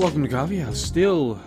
Welcome to Coffee House. Still,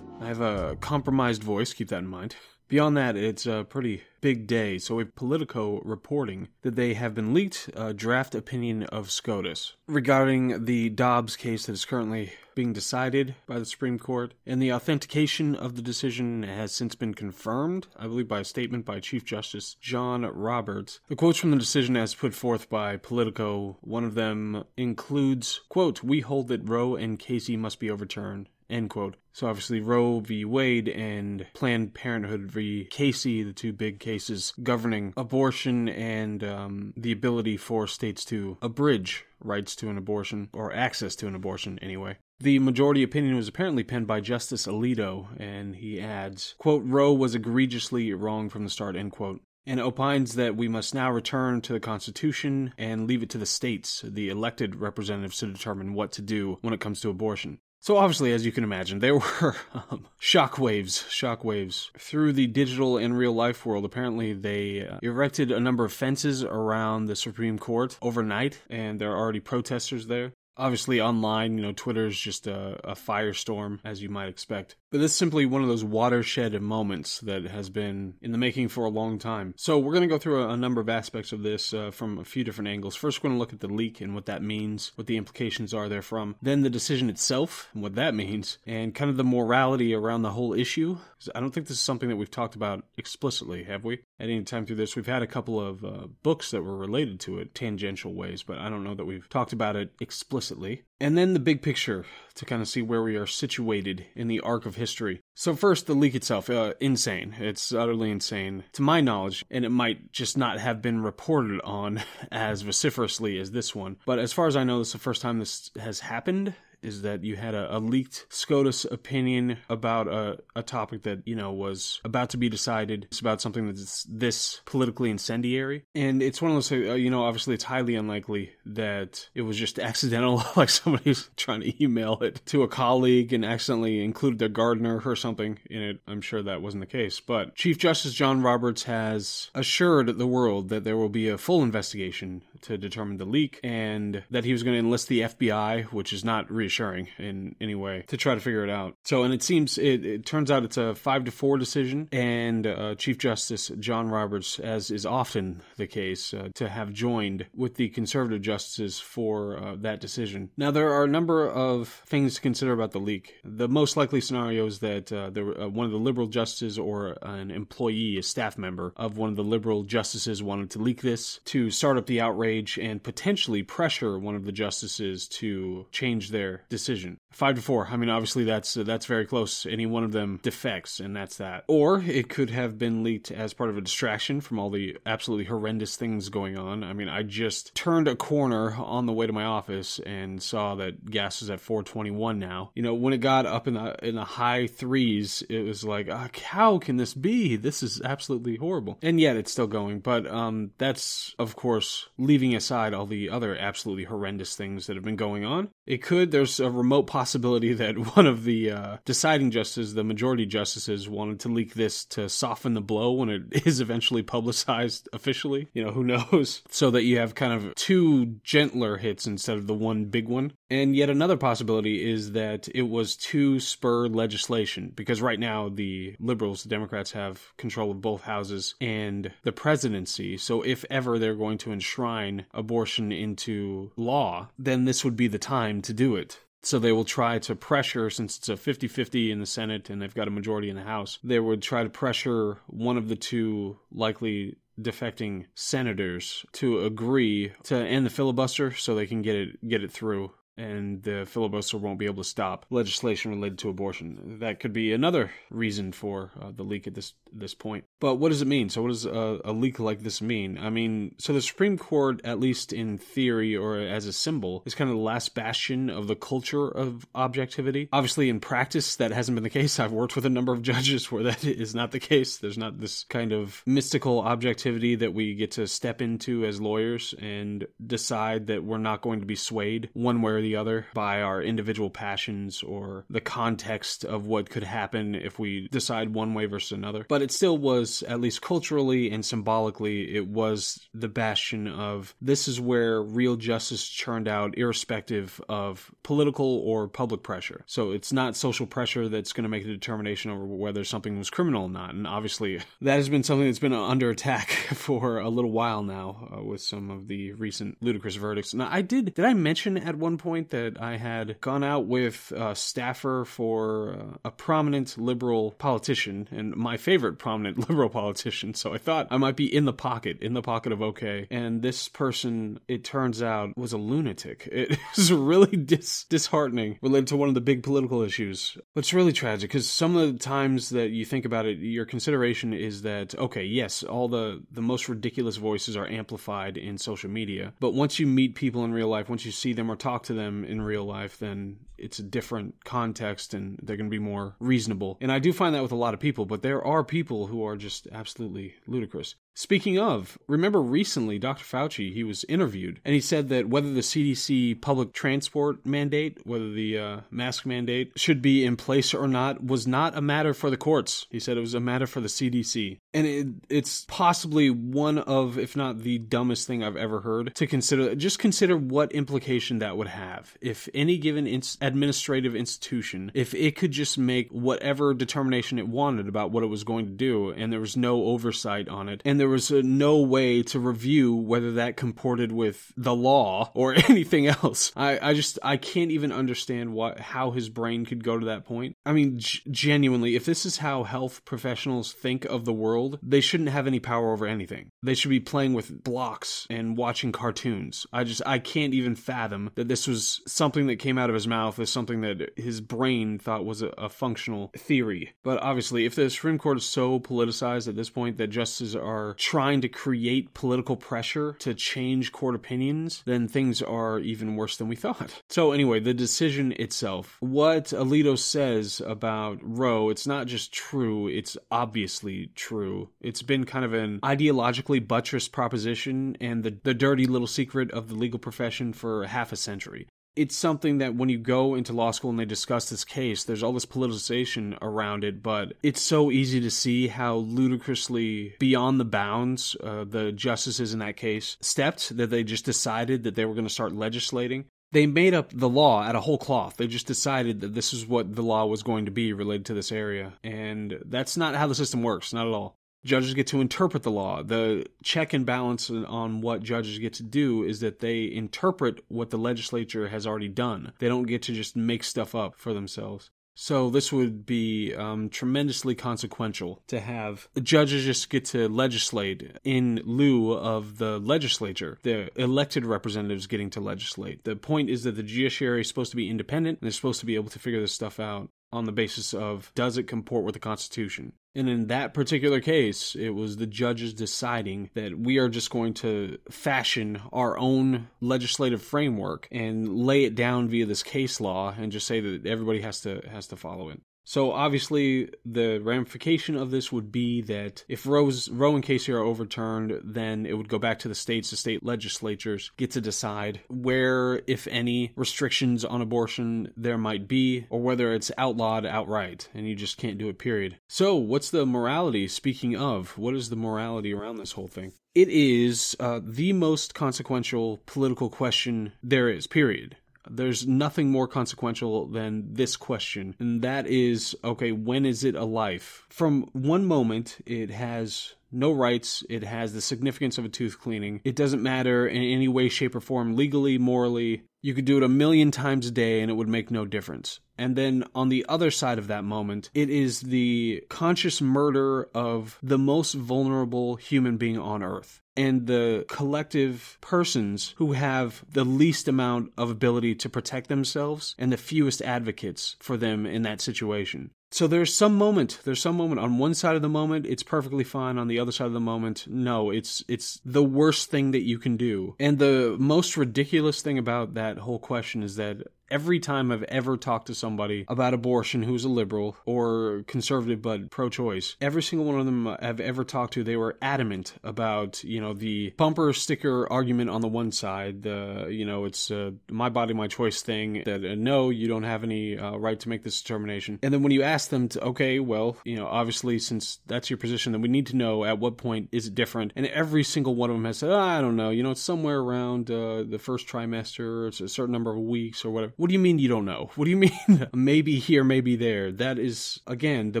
I have a compromised voice, keep that in mind. Beyond that, it's a pretty big day. So, with Politico reporting that they have been leaked a draft opinion of SCOTUS regarding the Dobbs case that is currently being decided by the Supreme Court, and the authentication of the decision has since been confirmed, I believe, by a statement by Chief Justice John Roberts. The quotes from the decision, as put forth by Politico, one of them includes, "quote We hold that Roe and Casey must be overturned." End quote. So obviously Roe v. Wade and Planned Parenthood v. Casey, the two big cases governing abortion and um, the ability for states to abridge rights to an abortion or access to an abortion anyway. The majority opinion was apparently penned by Justice Alito, and he adds, quote, Roe was egregiously wrong from the start, end quote and opines that we must now return to the Constitution and leave it to the states, the elected representatives, to determine what to do when it comes to abortion. So obviously, as you can imagine, there were um, shockwaves, shockwaves through the digital and real life world. Apparently, they uh, erected a number of fences around the Supreme Court overnight, and there are already protesters there. Obviously, online, you know, Twitter is just a, a firestorm, as you might expect. But this is simply one of those watershed moments that has been in the making for a long time. So, we're going to go through a, a, number of aspects of this uh, from a few different angles. First, we're going to look at the leak and what that means, what the implications are therefrom. Then, the decision itself and what that means, and kind of the morality around the whole issue. I don't think this is something that we've talked about explicitly, have we? At any time through this, we've had a couple of uh, books that were related to it, tangential ways, but I don't know that we've talked about it explicitly. And then the big picture to kind of see where we are situated in the arc of history. So, first, the leak itself, uh, insane. It's utterly insane, to my knowledge, and it might just not have been reported on as vociferously as this one. But as far as I know, this is the first time this has happened is that you had a, a leaked SCOTUS opinion about a, a topic that, you know, was about to be decided. It's about something that's this politically incendiary. And it's one of those, uh, you know, obviously it's highly unlikely that it was just accidental, like somebody's trying to email it to a colleague and accidentally included their gardener or something in it. I'm sure that wasn't the case. But Chief Justice John Roberts has assured the world that there will be a full investigation to determine the leak and that he was going to enlist the FBI, which is not reassuring reassuring in any way to try to figure it out. So, and it seems it, it turns out it's a five to four decision, and uh, Chief Justice John Roberts, as is often the case, uh, to have joined with the conservative justices for uh, that decision. Now, there are a number of things to consider about the leak. The most likely scenario is that uh, uh, one of the liberal justices or an employee, a staff member of one of the liberal justices, wanted to leak this to start up the outrage and potentially pressure one of the justices to change their decision. Five to four. I mean, obviously that's uh, that's very close. Any one of them defects, and that's that. Or it could have been leaked as part of a distraction from all the absolutely horrendous things going on. I mean, I just turned a corner on the way to my office and saw that gas is at 421 now. You know, when it got up in the in the high threes, it was like, uh, how can this be? This is absolutely horrible. And yet it's still going. But um, that's of course leaving aside all the other absolutely horrendous things that have been going on. It could. There's a remote possibility that one of the uh, deciding justices, the majority justices, wanted to leak this to soften the blow when it is eventually publicized officially. You know, who knows? So that you have kind of two gentler hits instead of the one big one. And yet another possibility is that it was to spur legislation because right now the liberals, the Democrats have control of both houses and the presidency. So if ever they're going to enshrine abortion into law, then this would be the time to do it. So they will try to pressure, since it's a 50 50 in the Senate and they've got a majority in the House, they would try to pressure one of the two likely defecting senators to agree to end the filibuster so they can get it get it through and the filibuster won't be able to stop legislation related to abortion. That could be another reason for uh, the leak at this this point. But what does it mean? So, what does a, a, leak like this mean? I mean, so the Supreme Court, at least in theory or as a symbol, is kind of the last bastion of the culture of objectivity. Obviously, in practice, that hasn't been the case. I've worked with a number of judges where that is not the case. There's not this kind of mystical objectivity that we get to step into as lawyers and decide that we're not going to be swayed one way or the the other by our individual passions or the context of what could happen if we decide one way versus another. But it still was, at least culturally and symbolically, it was the bastion of this is where real justice churned out, irrespective of political or public pressure. So it's not social pressure that's going to make a determination over whether something was criminal or not. And obviously, that has been something that's been under attack for a little while now uh, with some of the recent ludicrous verdicts. Now, I did, did I mention at one point that I had gone out with a staffer for uh, a prominent liberal politician and my favorite prominent liberal politician? So I thought I might be in the pocket, in the pocket of okay. And this person, it turns out, was a lunatic. It was really dis- disheartening related to one of the big political issues. But it's really tragic because some of the times that you think about it, your consideration is that, okay, yes, all the, the most ridiculous voices are amplified in social media. But once you meet people in real life, once you see them or talk to them in real life, then it's a different context and they're going to be more reasonable. And I do find that with a lot of people, but there are people who are just absolutely ludicrous. Speaking of, remember recently Dr. Fauci, he was interviewed and he said that whether the CDC public transport mandate, whether the uh, mask mandate should be in place or not, was not a matter for the courts. He said it was a matter for the CDC. And it, it's possibly one of, if not the dumbest thing I've ever heard to consider. Just consider what implication that would have. If any given administrative institution, if it could just make whatever determination it wanted about what it was going to do and there was no oversight on it, and there was uh, no way to review whether that comported with the law or anything else. I, I just, I can't even understand what, how his brain could go to that point. I mean, g- genuinely, if this is how health professionals think of the world, they shouldn't have any power over anything. They should be playing with blocks and watching cartoons. I just, I can't even fathom that this was something that came out of his mouth as something that his brain thought was a, a functional theory. But obviously, if the Supreme Court is so politicized at this point that justices are trying to create political pressure to change court opinions, then things are even worse than we thought. So, anyway, the decision itself, what Alito says about Roe, it's not just true, it's obviously true. It's been kind of an ideologically buttressed proposition and the, the dirty little secret of the legal profession for half a century it's something that when you go into law school and they discuss this case, there's all this politicization around it, but it's so easy to see how ludicrously beyond the bounds uh, the justices in that case stepped that they just decided that they were going to start legislating. They made up the law out of whole cloth. They just decided that this is what the law was going to be related to this area. And that's not how the system works, not at all. Judges get to interpret the law. The check and balance on what judges get to do is that they interpret what the legislature has already done. They don't get to just make stuff up for themselves. So this would be um, tremendously consequential to have judges just get to legislate in lieu of the legislature, the elected representatives getting to legislate. The point is that the judiciary is supposed to be independent and they're supposed to be able to figure this stuff out on the basis of does it comport with the Constitution. And in that particular case, it was the judges deciding that we are just going to fashion our own legislative framework and lay it down via this case law and just say that everybody has to has to follow it. So obviously, the ramification of this would be that if Roe's, Roe and Casey are overturned, then it would go back to the states. The state legislatures get to decide where, if any, restrictions on abortion there might be, or whether it's outlawed outright, and you just can't do it. Period. So, what's the morality? Speaking of, what is the morality around this whole thing? It is uh, the most consequential political question there is. Period. There's nothing more consequential than this question, and that is okay, when is it a life? From one moment, it has no rights. It has the significance of a tooth cleaning. It doesn't matter in any way, shape, or form, legally, morally. You could do it a million times a day and it would make no difference. And then on the other side of that moment, it is the conscious murder of the most vulnerable human being on earth and the collective persons who have the least amount of ability to protect themselves and the fewest advocates for them in that situation. So there's some moment, there's some moment on one side of the moment it's perfectly fine, on the other side of the moment no, it's it's the worst thing that you can do. And the most ridiculous thing about that whole question is that Every time I've ever talked to somebody about abortion who's a liberal or conservative but pro choice, every single one of them I've ever talked to, they were adamant about, you know, the bumper sticker argument on the one side, the, you know, it's uh, my body, my choice thing, that uh, no, you don't have any uh, right to make this determination. And then when you ask them to, okay, well, you know, obviously since that's your position, then we need to know at what point is it different. And every single one of them has said, oh, I don't know, you know, it's somewhere around uh, the first trimester, it's a certain number of weeks or whatever. What do you mean you don't know? What do you mean maybe here, maybe there? That is, again, the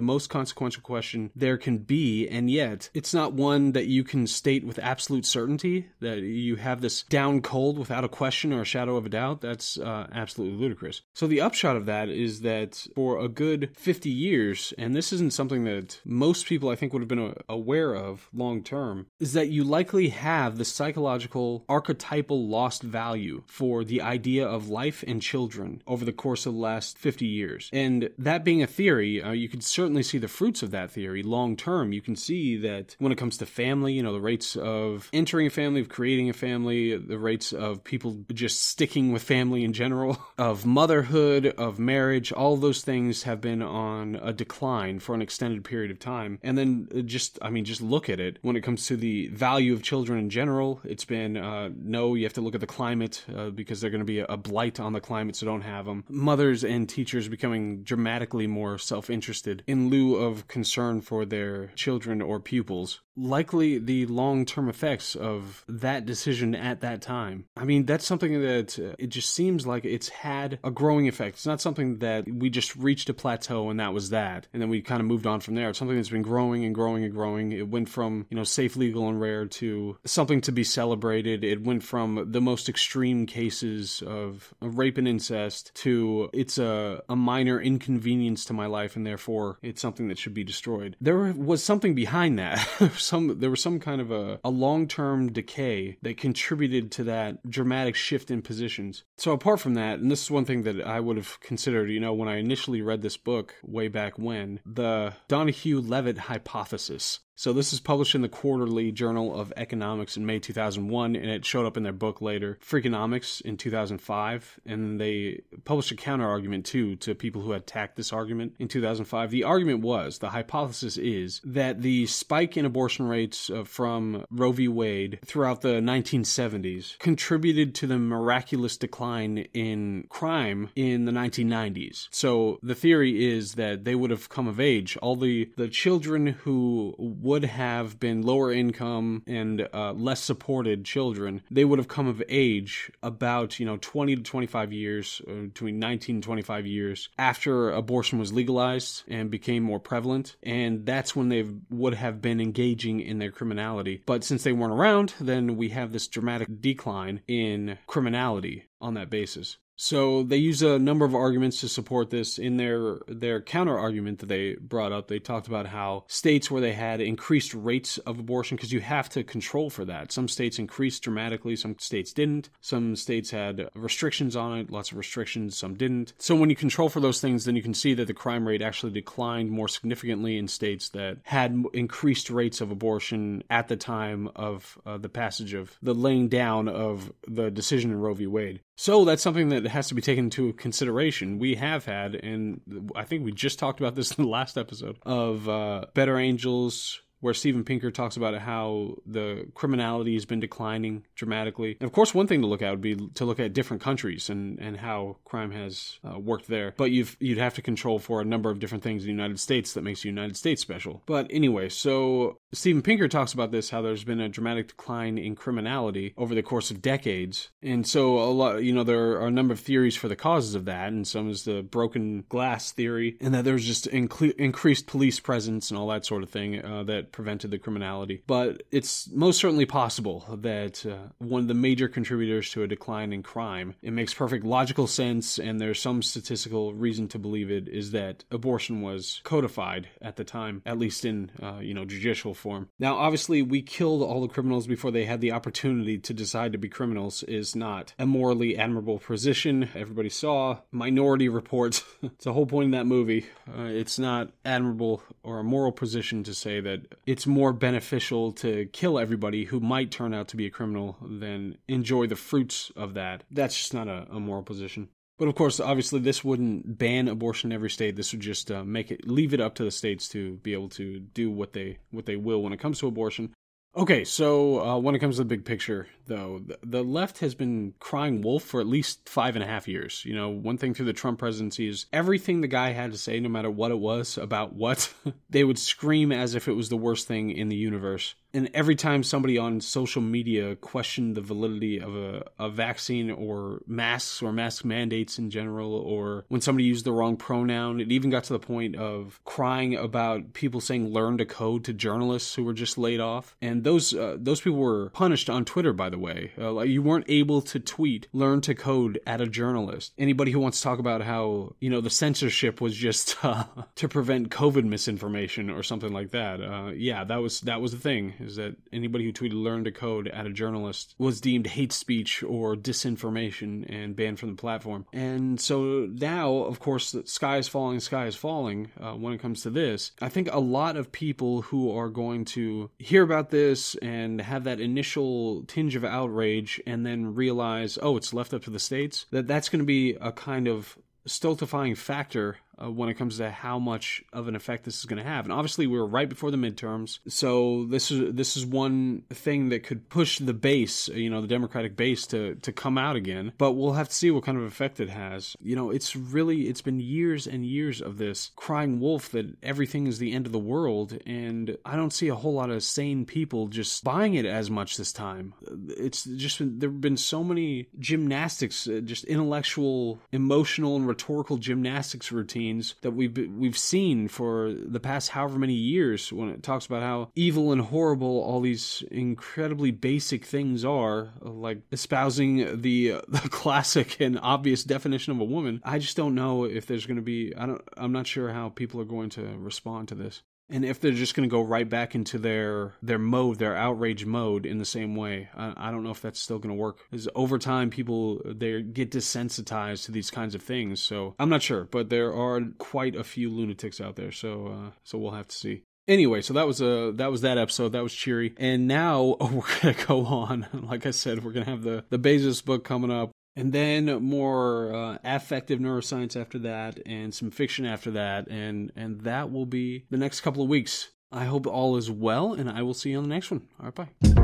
most consequential question there can be. And yet, it's not one that you can state with absolute certainty that you have this down cold without a question or a shadow of a doubt. That's uh, absolutely ludicrous. So, the upshot of that is that for a good 50 years, and this isn't something that most people I think would have been aware of long term, is that you likely have the psychological archetypal lost value for the idea of life and children over the course of the last 50 years. And that being a theory, uh, you can certainly see the fruits of that theory long term. You can see that when it comes to family, you know, the rates of entering a family, of creating a family, the rates of people just sticking with family in general, of motherhood, of marriage, all those things have been on a decline for an extended period of time. And then uh, just, I mean, just look at it. When it comes to the value of children in general, it's been uh, no, you have to look at the climate uh, because they're going to be a blight on the climate, so don't have them. Mothers and teachers becoming dramatically more self interested in lieu of concern for their children or pupils likely the long term effects of that decision at that time. I mean, that's something that uh, it just seems like it's had a growing effect. It's not something that we just reached a plateau and that was that, and then we kind of moved on from there. It's something that's been growing and growing and growing. It went from, you know, safe, legal, and rare to something to be celebrated. It went from the most extreme cases of rape and incest to it's a, a minor inconvenience to my life and therefore it's something that should be destroyed. There was something behind that. some there was some kind of a, a long term decay that contributed to that dramatic shift in positions. So apart from that, and this is one thing that I would have considered, you know, when I initially read this book way back when, the Donohue Levitt hypothesis. So this is published in the Quarterly Journal of Economics in May 2001, and it showed up in their book later, Freakonomics, in 2005. And they published a counter argument too to people who attacked this argument in 2005. The argument was, the hypothesis is that the spike in abortion rates uh, from Roe v. Wade throughout the 1970s contributed to the miraculous decline in crime in the 1990s. So the theory is that they would have come of age. All the the children who would have been lower income and uh, less supported children, they would have come of age about, you know, 20 to 25 years, uh, between 19 and 25 years after abortion was legalized and became more prevalent. And that's when they would have been engaging in their criminality. But since they weren't around, then we have this dramatic decline in criminality on that basis. So they use a number of arguments to support this. In their their counter argument that they brought up, they talked about how states where they had increased rates of abortion, because you have to control for that. Some states increased dramatically, some states didn't. Some states had restrictions on it, lots of restrictions, some didn't. So when you control for those things, then you can see that the crime rate actually declined more significantly in states that had increased rates of abortion at the time of uh, the passage of the laying down of the decision in Roe v. Wade. So that's something that has to be taken into consideration. We have had, and I think we just talked about this in the last episode of uh, Better Angels, where Steven Pinker talks about how the criminality has been declining dramatically. And of course, one thing to look at would be to look at different countries and, and how crime has uh, worked there. But you've, you'd have to control for a number of different things in the United States that makes the United States special. But anyway, so Steven Pinker talks about this how there's been a dramatic decline in criminality over the course of decades. And so a lot, you know, there are a number of theories for the causes of that, and some is the broken glass theory, and that there's just inc- increased police presence and all that sort of thing uh, that prevented the criminality. But it's most certainly possible that uh, one of the major contributors to a decline in crime, it makes perfect logical sense, and there's some statistical reason to believe it, is that abortion was codified at the time, at least in, uh, you know, judicial form. Now, obviously, we killed all the criminals before they had the opportunity to decide to be criminals is not a morally admirable position. Everybody saw Minority Reports. it's the whole point in that movie. Uh, it's not admirable or a moral position to say that it's more beneficial to kill everybody who might turn out to be a criminal than enjoy the fruits of that. That's just not a, a moral position. But of course, obviously, this wouldn't ban abortion in every state. This would just uh, make it leave it up to the states to be able to do what they what they will when it comes to abortion. Okay, so uh, when it comes to the big picture, though, the, the left has been crying wolf for at least five and a half years. You know, one thing through the Trump presidency is everything the guy had to say, no matter what it was about what, they would scream as if it was the worst thing in the universe and every time somebody on social media questioned the validity of a, a vaccine or masks or mask mandates in general, or when somebody used the wrong pronoun, it even got to the point of crying about people saying "learn to code" to journalists who were just laid off. And those uh, those people were punished on Twitter, by the way. Uh, like you weren't able to tweet "learn to code" at a journalist. Anybody who wants to talk about how you know the censorship was just uh, to prevent COVID misinformation or something like that, uh, yeah, that was that was the thing is that anybody who tweeted learn to code at a journalist was deemed hate speech or disinformation and banned from the platform. And so now, of course, the sky is falling, sky is falling uh, when it comes to this. I think a lot of people who are going to hear about this and have that initial tinge of outrage and then realize, oh, it's left up to the states, that that's going to be a kind of stultifying factor uh, when it comes to how much of an effect this is going to have. And obviously, we are right before the midterms, so this is this is one thing that could push the base, you know, the Democratic base to to come out again. But we'll have to see what kind of effect it has. You know, it's really it's been years and years of this crying wolf that everything is the end of the world, and I don't see a whole lot of sane people just buying it as much this time. It's just been, there've been so many gymnastics, uh, just intellectual, emotional, and rhetorical gymnastics routines scenes that we've we've seen for the past however many years when it talks about how evil and horrible all these incredibly basic things are, like espousing the the classic and obvious definition of a woman. I just don't know if there's going to be. I don't. I'm not sure how people are going to respond to this and if they're just going to go right back into their their mode, their outrage mode in the same way, I, I don't know if that's still going to work. Because over time, people they get desensitized to these kinds of things. So I'm not sure, but there are quite a few lunatics out there. So uh, so we'll have to see. Anyway, so that was a uh, that was that episode. That was cheery. And now oh, we're gonna go on. Like I said, we're gonna have the the Bezos book coming up and then more uh, affective neuroscience after that and some fiction after that. And and that will be the next couple of weeks. I hope all is well and i will see you on the next one. All right bye